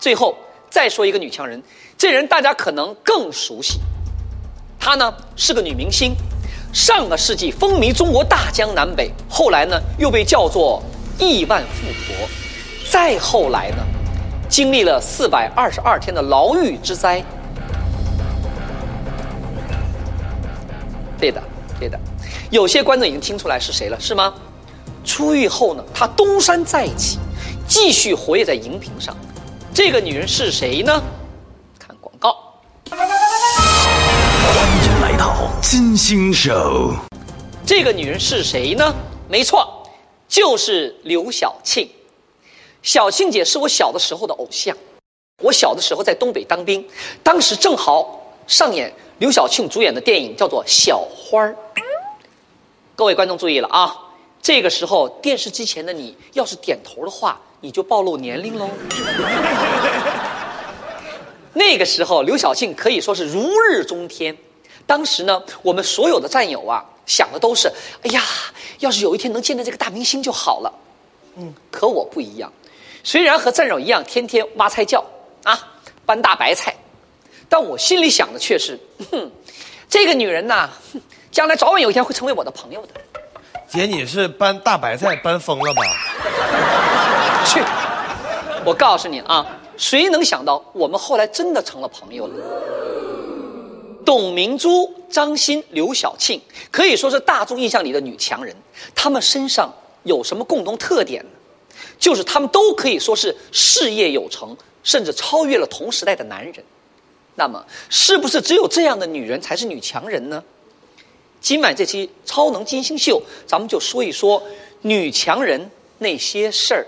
最后再说一个女强人，这人大家可能更熟悉，她呢是个女明星，上个世纪风靡中国大江南北，后来呢又被叫做亿万富婆，再后来呢，经历了四百二十二天的牢狱之灾。对的，对的，有些观众已经听出来是谁了，是吗？出狱后呢，她东山再起，继续活跃在荧屏上。这个女人是谁呢？看广告。欢迎来到金星手。这个女人是谁呢？没错，就是刘晓庆。晓庆姐是我小的时候的偶像。我小的时候在东北当兵，当时正好上演刘晓庆主演的电影，叫做《小花儿》。各位观众注意了啊！这个时候电视机前的你，要是点头的话，你就暴露年龄喽。那个时候，刘晓庆可以说是如日中天。当时呢，我们所有的战友啊，想的都是：哎呀，要是有一天能见到这个大明星就好了。嗯，可我不一样，虽然和战友一样天天挖菜窖啊，搬大白菜，但我心里想的却是：哼，这个女人呐，哼将来早晚有一天会成为我的朋友的。姐，你是搬大白菜搬疯了吧？去，我告诉你啊，谁能想到我们后来真的成了朋友了？董明珠、张欣、刘晓庆可以说是大众印象里的女强人，她们身上有什么共同特点呢？就是她们都可以说是事业有成，甚至超越了同时代的男人。那么，是不是只有这样的女人才是女强人呢？今晚这期《超能金星秀》，咱们就说一说女强人那些事儿。